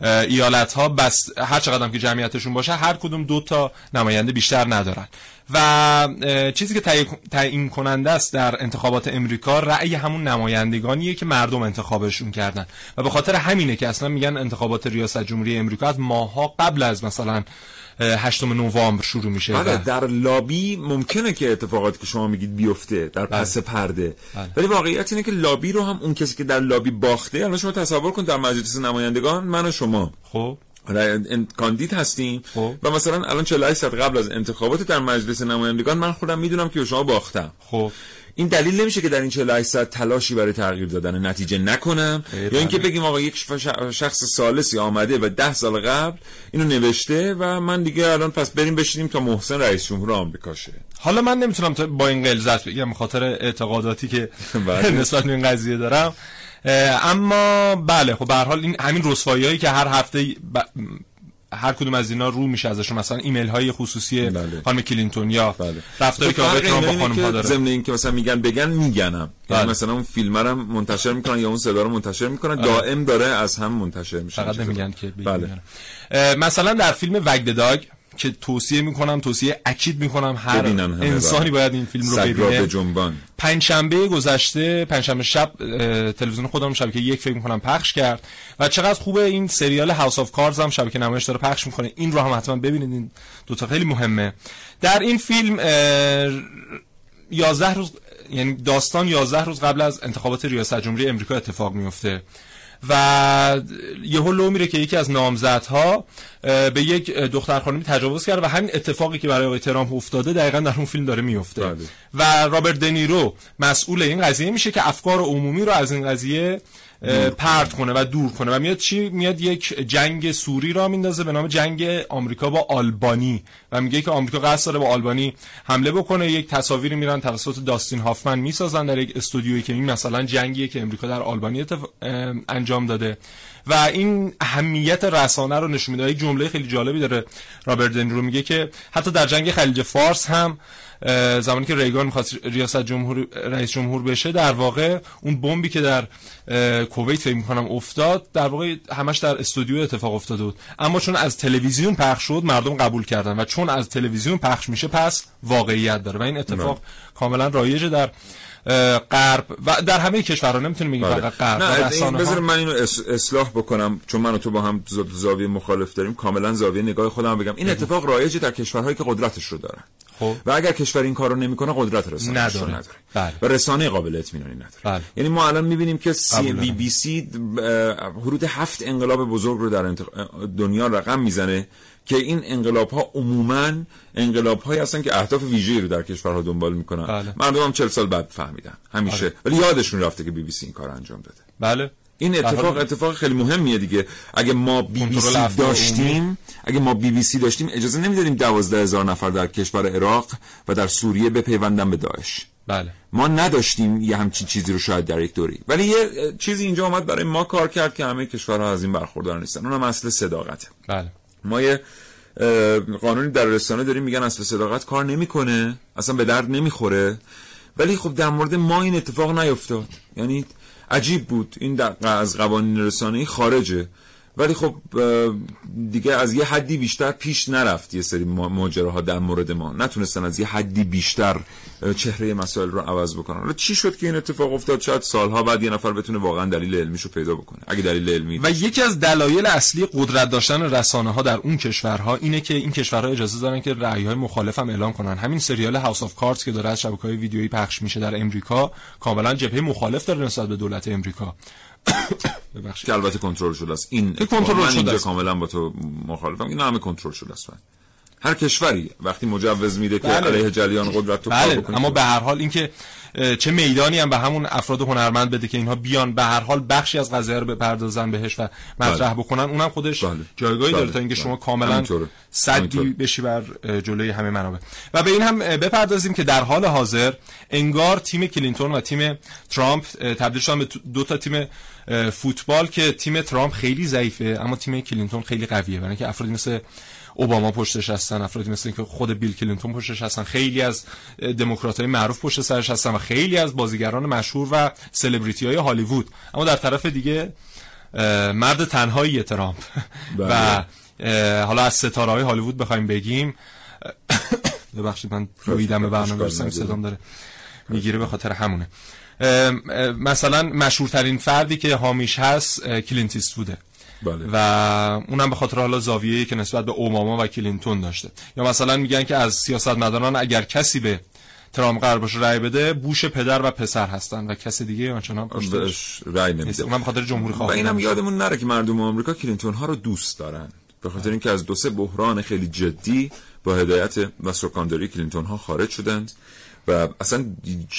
ایالت ها بس هر چقدر که جمعیتشون باشه هر کدوم دو تا نماینده بیشتر ندارن. و چیزی که تعیین کننده است در انتخابات امریکا رأی همون نمایندگانیه که مردم انتخابشون کردن. و به خاطر همینه که اصلا میگن انتخابات ریاست جمهوری امریکا از ماها قبل از مثلا اه، هشتم نوامبر شروع میشه بله در لابی ممکنه که اتفاقاتی که شما میگید بیفته در پس پرده. ولی واقعیت اینه که لابی رو هم اون کسی که در لابی باخته الان شما تصور کن در مجلس نمایندگان من و شما. خب. کاندید هستیم. خب. و مثلا الان 48 ساعت قبل از انتخابات در مجلس نمایندگان من خودم می‌دونم که شما باختم. خب. این دلیل نمیشه که در این 48 ساعت تلاشی برای تغییر دادن نتیجه نکنم یا اینکه بگیم آقا یک شخص سالسی آمده و ده سال قبل اینو نوشته و من دیگه الان پس بریم بشینیم تا محسن رئیس جمهور آمریکا شه. حالا من نمی‌تونم تا- با این غلظت بگم خاطر اعتقاداتی که بله. نسبت به این قضیه دارم. اما بله خب به هر حال این همین رسوایی هایی که هر هفته ب... هر کدوم از اینا رو میشه ازشون مثلا ایمیل های خصوصی خانم کلینتون یا رفتاری که آقای ترامپ با خانم ها داره ضمن این که مثلا میگن بگن میگنم یعنی بله. مثلا اون فیلم رو منتشر می‌کنن یا اون صدا رو منتشر می‌کنن آره. دائم داره از هم منتشر میشه فقط. نمیگن که بگن. بله مثلا در فیلم وگ داگ که توصیه می‌کنم توصیه اکید می‌کنم هر انسانی. باید این فیلم رو ببینه. جنبان. پنجشنبه گذشته پنجشنبه شب تلویزیون خودم شبکه یک فکر می‌کنم پخش کرد و چقدر خوبه این سریال هاوس آف کارز هم شبکه نمایش داره پخش می‌کنه. این رو هم حتما ببینید این دوتا خیلی مهمه. در این فیلم اه، 11 روز یعنی داستان 11 روز قبل از انتخابات ریاست جمهوری امریکا اتفاق میفته و یهو لو میره که یکی از نامزدها به یک دختر خانمی تجاوز کرده و همین اتفاقی که برای آقای ترامپ افتاده دقیقا در اون فیلم داره میفته. و رابرت دنیرو مسئول این قضیه میشه که افکار عمومی رو از این قضیه پرت کنه و دور کنه و میاد چی؟ میاد یک جنگ سوری را میندازه به نام جنگ آمریکا با آلبانی و میگه که آمریکا قصد داره با آلبانی حمله بکنه. یک تصاویری میرن توسط داستین هافمن می‌سازن در یک استودیویی که این مثلا جنگیه که امریکا در آلبانی اتف... انجام داده. و این اهمیت رسانه رو نشون میده. یک جمله خیلی جالبی داره رابرت دنیرو میگه که حتی در جنگ خلیج فارس هم زمانی که ریگان می‌خواست ریاست جمهور رئیس جمهور بشه در واقع اون بمبی که در کویت فکر می‌کنم افتاد در واقع همش در استودیو اتفاق افتاده بود. اما چون از تلویزیون پخش شد مردم قبول کردن و چون از تلویزیون پخش میشه پس واقعیت داره و این اتفاق کاملا رایجه. در غرب و در همه کشورها نمی‌تونیم بگیم بله. فقط غرب بذار من اینو اصلاح بکنم چون من و تو با هم زاویه مخالف داریم کاملا زاویه نگاه خودم بگم این اتفاق رایجه در کشورهایی که قدرتش رو دارن خب. و اگر کشور این کارو نمی‌کنه قدرت رسانه نداره. نداره بله. و رسانه قابل اطمینانی نداره بله. یعنی ما الان می‌بینیم که سی بی. بی سی حدود هفت انقلاب بزرگ رو در دنیا رقم می‌زنه که این انقلاب ها عموما انقلاب هایی هستن که اهداف ویژه‌ای رو در کشورها دنبال می‌کنن. بله. مردم هم 40 سال بعد فهمیدن. همیشه. آره. ولی یادشون رفته که بی بی سی این کار انجام داده. بله. این اتفاق اتفاق خیلی مهمیه دیگه. اگه ما بی بی سی داشتیم اگه ما بی بی سی داشتیم اجازه نمی‌دادیم دوازده هزار نفر در کشور عراق و در سوریه بپیوندن به داعش. بله. ما نداشتیم یه همچین چیزی رو شاید در یک دوری ولی یه چیزی اینجا آمد برای ما کار کرد که همه کشورها از این برخوردار نیستن. اونم اصل صداقته. بله. ما یه قانونی در رسانه داریم میگن اصل صداقت کار نمی‌کنه اصلا به درد نمی‌خوره. ولی خب در مورد ما این اتفاق نیفتاد. یعنی عجیب بود. این از قوانین رسانه‌ای خارجه. ولی خب دیگه از یه حدی بیشتر پیش نرفت یه سری ما- ماجراها در مورد ما. نتونستن از یه حدی بیشتر چهره مسائل رو عوض بکنن. حالا چی شد که این اتفاق افتاد؟ شاید سالها بعد یه نفر بتونه واقعا دلیل علمیشو پیدا بکنه. اگه دلیل علمی و یکی از دلایل اصلی قدرت داشتن رسانه ها در اون کشورها اینه که این کشورها اجازه دارن که رأی های مخالف هم اعلام کنن. همین سریال هاوس آف کارتز که داره از شبکه های ویدیویی پخش میشه در امریکا کاملا جبهه مخالف داره نسبت به دولت امریکا. ببخشید. که البته کنترل شده است. این کنترل شده است. کاملا با تو مخالفم. این همه کنترل شده است. هر کشوری وقتی مجوز میده که بله. علیه جریان قدرت تو کار بله بکنه اما به هر حال اینکه چه میدانی هم به همون افراد هنرمند بده که اینها بیان به هر حال بخشی از قضیه رو بپردازن بهش و مطرح بله. بکنن اونم خودش بله. جایگاهی داره بله. تا اینکه بله. شما کاملا. صدی. بشی بر جلوی همه منابع و به این هم بپردازیم که در حال حاضر انگار تیم کلینتون و تیم ترامپ تبدیل شدن به دو تا تیم فوتبال که تیم ترامپ خیلی ضعیفه اما تیم کلینتون خیلی قویه برای اینکه افرادی مثل اوباما پشتش هستن افرادی مثل که خود بیل کلینتون پشتش هستن خیلی از دموکرات های معروف پشت سرش هستن و خیلی از بازیگران مشهور و سلبریتی های هالیوود. اما در طرف دیگه مرد تنهایی ترامپ. بله. و حالا از ستاره های هالیوود بخوایم بگیم. ببخشید من رویدم به برنامه نداره. صدام داره. می‌گیره به خاطر همونه. مثلا مشهورترین فردی که حامیش هست اه، کلینت ایستووده بله. و اونم به خاطر حالا زاویه‌ای که نسبت به اوباما و کلینتون داشته. یا مثلا میگن که از سیاستمداران اگر کسی به ترامپ قرار باشه رأی بده بوش پدر و پسر هستن و کسی دیگه آنچنان بهش رأی نمیده. اونم به خاطر جمهوری‌خواهی اینم یادمون نره که مردم آمریکا کلینتون ها رو دوست دارن. به خاطر اینکه از دو سه بحران خیلی جدی با هدایت و سکانداری کلینتون ها خارج شدند. و اصلا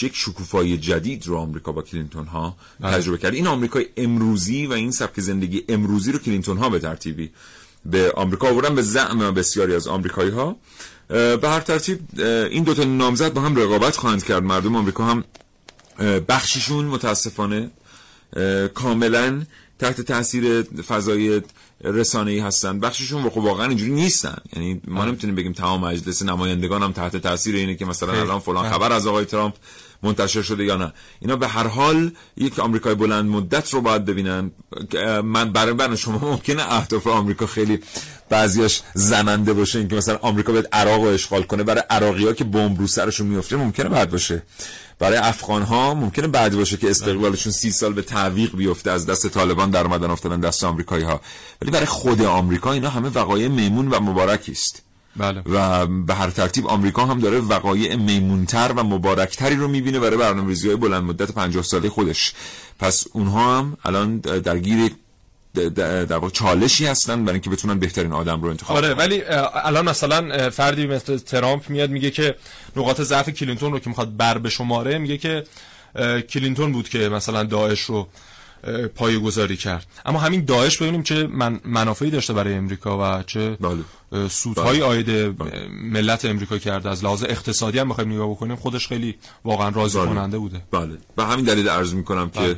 یک شکوفایی جدید رو آمریکا با کلینتون ها بله. تجربه کرد. این آمریکای امروزی و این سبک زندگی امروزی رو کلینتون ها به ترتیبی به آمریکا آوردن. به زعم بسیاری از آمریکایی ها. به هر ترتیب این دوتا نامزد با هم رقابت خواهند کرد. مردم آمریکا هم بخششون متاسفانه کاملا تحت تاثیر فضای رسانه‌ای هستن. بخششون خب واقعا اینجوری نیستن. یعنی ما نمی‌تونیم بگیم تمام مجلس نمایندگان هم تحت تاثیر اینه که مثلا خیلی. الان فلان. خبر از آقای ترامپ منتشر شده یا نه. اینا به هر حال یک آمریکای بلند مدت رو باید ببینن. من برای برای شما ممکنه اهداف آمریکا خیلی بعضیاش زننده باشه. اینکه مثلا آمریکا بیاد عراق رو اشغال کنه. برای عراقی ها که بمب رو سرشون میفته ممکنه بعد باشه. برای افغان ها ممکنه بعد باشه که استقلالشون سی سال به تعویق بیفته از دست طالبان در اومدن افتادن دست آمریکایی ها ولی برای خود آمریکا اینا همه وقایع میمون و مبارکی است. بله. و به هر ترتیب آمریکا هم داره وقایع میمونتر و مبارکتری رو می‌بینه برای برنامه‌ریزی های بلند مدت 50 ساله خودش. پس اونها هم الان درگیر در واقع چالشی هستن برای اینکه بتونن بهترین آدم رو انتخاب آره کنن. ولی الان مثلا فردی مثل ترامپ میاد میگه که نقاط ضعف کلینتون رو که می‌خواد بر بشماره میگه که کلینتون بود که مثلا داعش رو اه، پایه گذاری کرد اما همین داعش ببینیم چه من منافعی داشته برای امریکا و چه اه، سودهایی بله. عاید اه، ملت امریکا کرده از لحاظ اقتصادی هم بخوایم نگاه بکنیم خودش خیلی واقعا راضی بله. کننده بوده بله به همین دلیل عرض می‌کنم که بله. اه،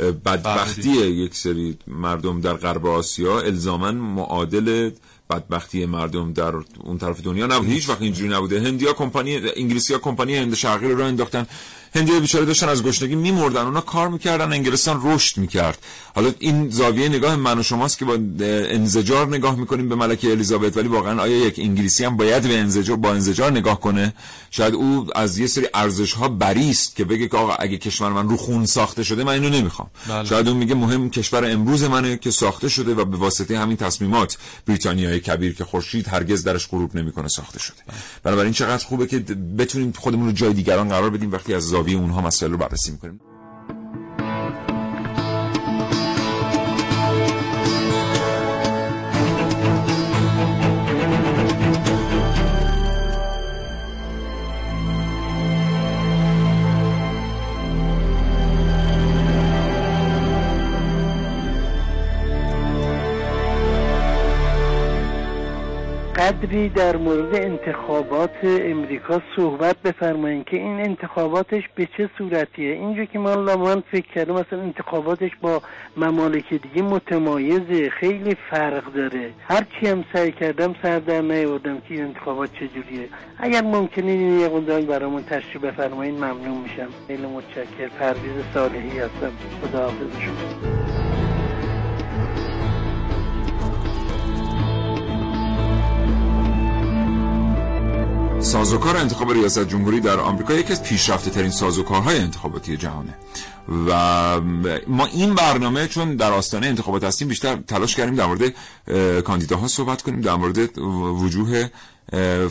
بدبختی یک سری مردم در غرب آسیا. الزاما معادل بدبختی مردم در اون طرف دنیا نبود. هیچ وقت اینجوری نبوده. هندیا کمپانی انگلیسی ها کمپانی هند شرقی رو راه انداختن. هندی بیچاره داشتن از گشنگی میمردن. اونا کار می‌کردن. انگلستان رشد می‌کرد. حالا این زاویه نگاه من و شماست که با انزجار نگاه می‌کنیم به ملکه الیزابت. ولی واقعا آیا یک انگلیسی هم باید به انزجار با انزجار نگاه کنه؟ شاید او از یه سری ارزش ها بری است که بگه که آقا اگه کشور من رو خون ساخته شده من اینو نمی‌خوام. بله. شاید اون میگه مهم کشور امروز منه که ساخته شده و به واسطه همین تصمیمات بریتانیای کبیر که خورشید هرگز درش غروب نمی‌کنه ساخته شده. بنابراین چقدر خوبه که بتونیم خودمون رو جای دیگران قرار بدیم وقتی از زاویه اونها مسائل رو بررسی می‌کنیم. قدری در مورد انتخابات امریکا صحبت بفرمایید که این انتخاباتش به چه صورتیه؟ اینجا که من من فکر کردم مثلا انتخاباتش با ممالک دیگه متمایزه خیلی فرق داره. هرچی هم سعی کردم سر در نیاوردم که این انتخابات چجوریه اگر ممکنه این یه قدرانی برامون تشریح بفرمایید ممنون میشم. خیلی متشکر پرویز صالحی هستم. خدا حافظ شما سازوکار انتخاب ریاست جمهوری در آمریکا یکی از پیشرفته ترین سازوکارهای انتخاباتی جهانه. و ما این برنامه چون در آستانه انتخابات هستیم بیشتر تلاش کردیم در مورد کاندیداها صحبت کنیم در مورد وجوه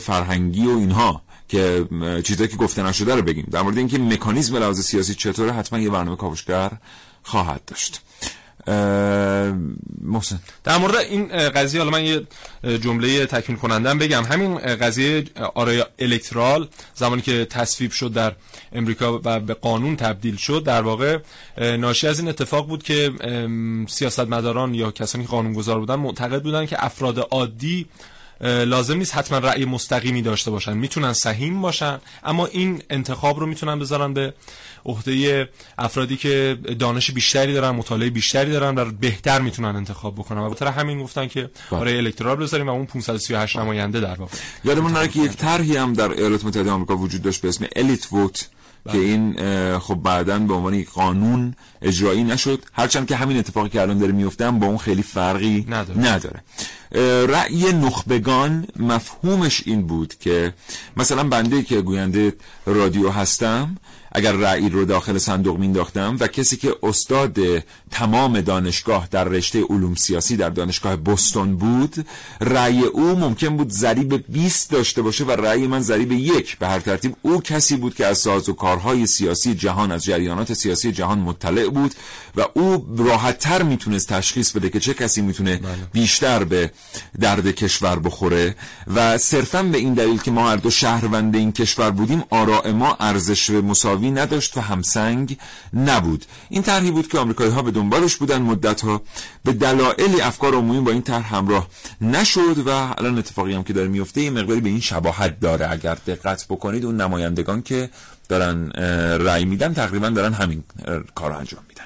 فرهنگی و اینها که چیزایی که گفته نشده رو بگیم. در مورد اینکه مکانیزم لحاظ سیاسی چطوره حتما یه برنامه کاوشگر خواهد داشت. محسن. در مورد این قضیه حالا من یه جمله تکمیل کنندم بگم. همین قضیه آرای الکترال زمانی که تصویب شد در امریکا و به قانون تبدیل شد در واقع ناشی از این اتفاق بود که سیاستمداران یا کسانی که قانونگذار بودن معتقد بودن که افراد عادی لازم نیست حتما رأی مستقیمی داشته باشن. می‌تونن سهیم باشن اما این انتخاب رو می‌تونن بذارن به عهده افرادی که دانش بیشتری دارن مطالعه بیشتری دارن و بهتر می‌تونن انتخاب بکنن. و به همین گفتن که برای الکترال بذاریم و اون 538 نماینده در واقع. یادمون نره که یک طرحی هم در ایالات متحده آمریکا وجود داشت به اسم الیت ووت که این خب بعدا به عنوان قانون اجرایی نشد. هرچند که همین اتفاقی که الان داره میفته با اون خیلی فرقی نداره, نداره. رأی نخبگان مفهومش این بود که مثلا بنده که گوینده رادیو هستم اگر رأی رو داخل صندوق مینداختم و کسی که استاد تمام دانشگاه در رشته علوم سیاسی در دانشگاه بوستون بود رأی او ممکن بود ضریب 20 داشته باشه و رأی من ضریب یک. به هر ترتیب او کسی بود که از ساز و کارهای سیاسی جهان از جریانات سیاسی جهان مطلع بود و او راحتتر می‌تونست تشخیص بده که چه کسی می‌تونه بیشتر به درد کشور بخوره و صرفا به این دلیل که ما هر دو شهروند این کشور بودیم آراء ما ارزش مساوی نداشت و همسنگ نبود. این طرحی بود که آمریکایی ها به دنبالش بودن مدت ها به دلایلی افکار عمومی با این طرح همراه نشد و الان اتفاقی هم که داره میفته یه مقداری به این شباهت داره. اگر دقت بکنید اون نمایندگان که دارن رأی میدن تقریبا دارن همین کار انجام میدن.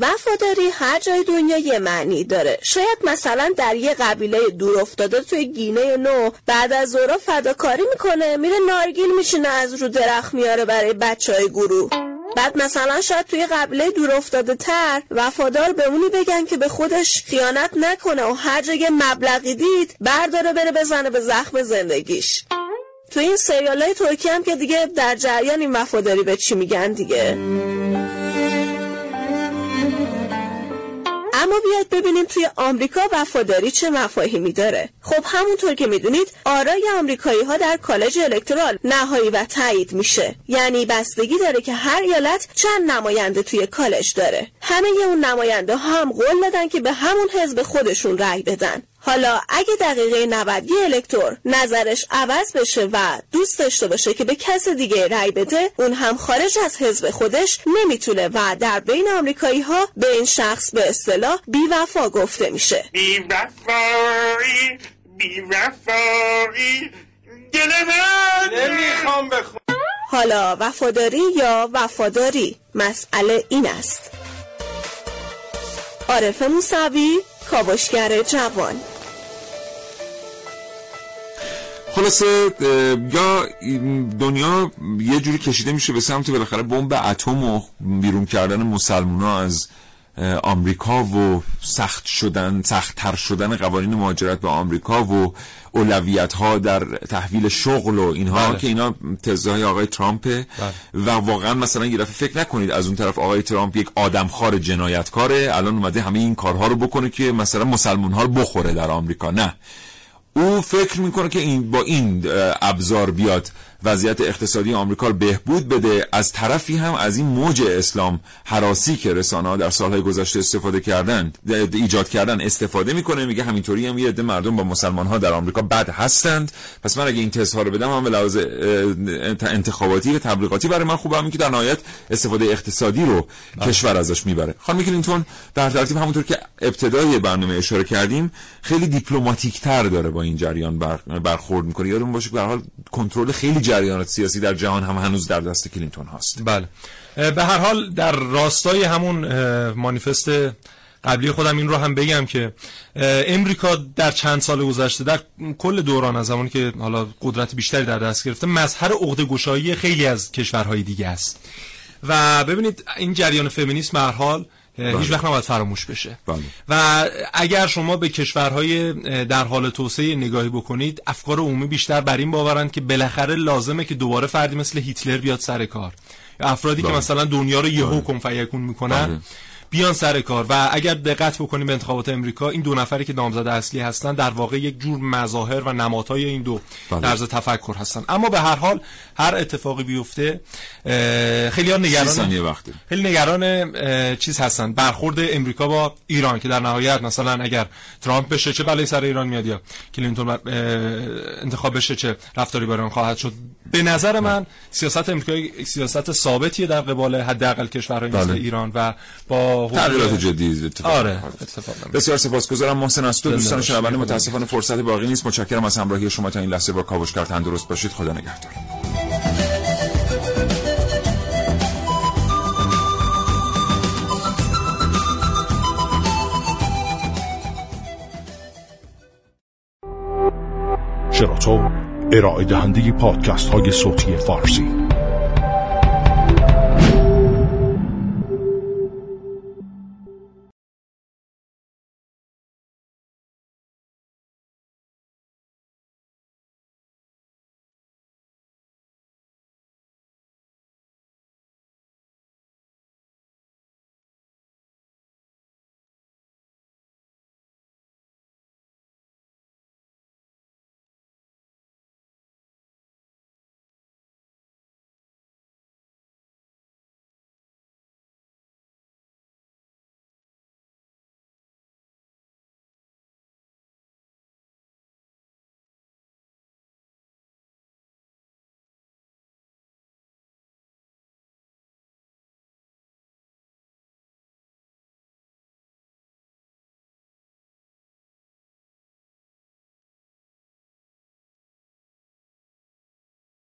وفاداری هر جای دنیا یه معنی داره. شاید مثلا در یه قبیله دور افتاده توی گینه نو بعد از زورا فداکاری می‌کنه میره نارگیل میشینه از رو درخت میاره برای بچه های گروه. بعد مثلا شاید توی قبیله دور افتاده تر وفادار به اونی بگن که به خودش خیانت نکنه و هر جای مبلغی دید برداره بره بزنه به زخم زندگیش. تو این سریال های ترکی هم که دیگه در جریان این وفاداری به چی میگن دیگه؟ اما بیاید ببینیم توی آمریکا وفاداری چه مفاهیمی داره. خب همونطور که می‌دونید آرای آمریکایی ها در کالج الکترال نهایی و تایید میشه. یعنی بستگی داره که هر ایالت چند نماینده توی کالج داره. همه اون نماینده ها هم قول دادن که به همون حزب خودشون رأی بدن. حالا اگه دقیقه 90 یه الکتور نظرش عوض بشه و دوست داشته باشه که به کس دیگه رأی بده اون هم خارج از حزب خودش نمی‌تونه و در بین آمریکایی ها به این شخص به اصطلاح بیوفا گفته میشه. بیوفایی بیوفایی دل من! نمی‌خوام بخون حالا وفاداری یا وفاداری؟ مسئله این است. عارف موسوی کاوشگر جوان. خلاصه یا دنیا یه جوری کشیده میشه به سمت بالاخره بمب اتم و بیرون کردن مسلمونا از آمریکا و سخت شدن سختتر شدن قوانین مهاجرت به آمریکا و اولویت ها در تحویل شغل و اینها بله. که اینا تزهای آقای ترامپه بله. و واقعا مثلا یه دفعه فکر نکنید از اون طرف آقای ترامپ یک آدمخوار جنایتکاره الان اومده همه این کارها رو بکنه که مثلا مسلمون ها رو بخوره در آمریکا نه او فکر می‌کنه که این با این ابزار بیاد. وضعیت اقتصادی آمریکا رو بهبود بده. از طرفی هم از این موج اسلام حراسی که رسانه ها در سالهای گذشته استفاده کردن ایجاد کردن استفاده می‌کنه. میگه همینطوری هم یه عده مردم با مسلمان ها در آمریکا بد هستند. پس من اگه این تست ها رو بدم هم به لحاظ انتخاباتی و تبلیغاتی برای من خوبه. همین که در نهایت استفاده اقتصادی رو بله. کشور ازش می‌بره. خانم کلینتون در ترتیب همونطور که ابتدای برنامه اشاره کردیم خیلی دیپلماتیک تر داره با این جریان برخورد می‌کنه. یادمون باشه به حال کنترل خیلی جریانات سیاسی در جهان هم هنوز در دست کلینتون هست بله. به هر حال در راستای همون مانیفست قبلی خودم این رو هم بگم که امریکا در چند سال گذشته در کل دوران از زمانی که حالا قدرت بیشتری در دست گرفته مظهر عقده گشایی خیلی از کشورهای دیگه است. و ببینید این جریان فمینیسم به حال هیچ وقت نباید فراموش بشه بله. و اگر شما به کشورهای در حال توسعه نگاهی بکنید افکار عمومی بیشتر بر این باورند که بالاخره لازمه که دوباره فردی مثل هیتلر بیاد سر کار افرادی که بله. مثلا دنیا رو یهو بله. کن فیکون می‌کنن بله. بیان سر کار و اگر دقت بکنیم به انتخابات امریکا این دو نفری که نامزد اصلی هستن در واقع یک جور مظاهر و نمادهای این دو بله. طرز تفکر هستن اما به هر حال هر اتفاقی بیفته خیلی ها نگران ثانیه وقت داریم. خیلی نگران چیز هستن برخورد امریکا با ایران که در نهایت مثلا اگر ترامپ بشه چه بلایی سر ایران میاد یا کلینتون انتخاب بشه چه رفتاری ایران خواهد شد به نظر من سیاست امریکا یک سیاست ثابتیه در قبال حداقل کشورهای مثل بله. ایران و با تغییرات جدی اتفاق آره. اتفاق. بسیار سپاسگزارم محسن از تو دوستان. شنونده متاسفانه فرصت باقی نیست متشکرم از همراهی شما تا این لحظه با کاوشگر تندرست باشید خدا نگهدار شراطو ارائه دهنده پادکست های صوتی فارسی.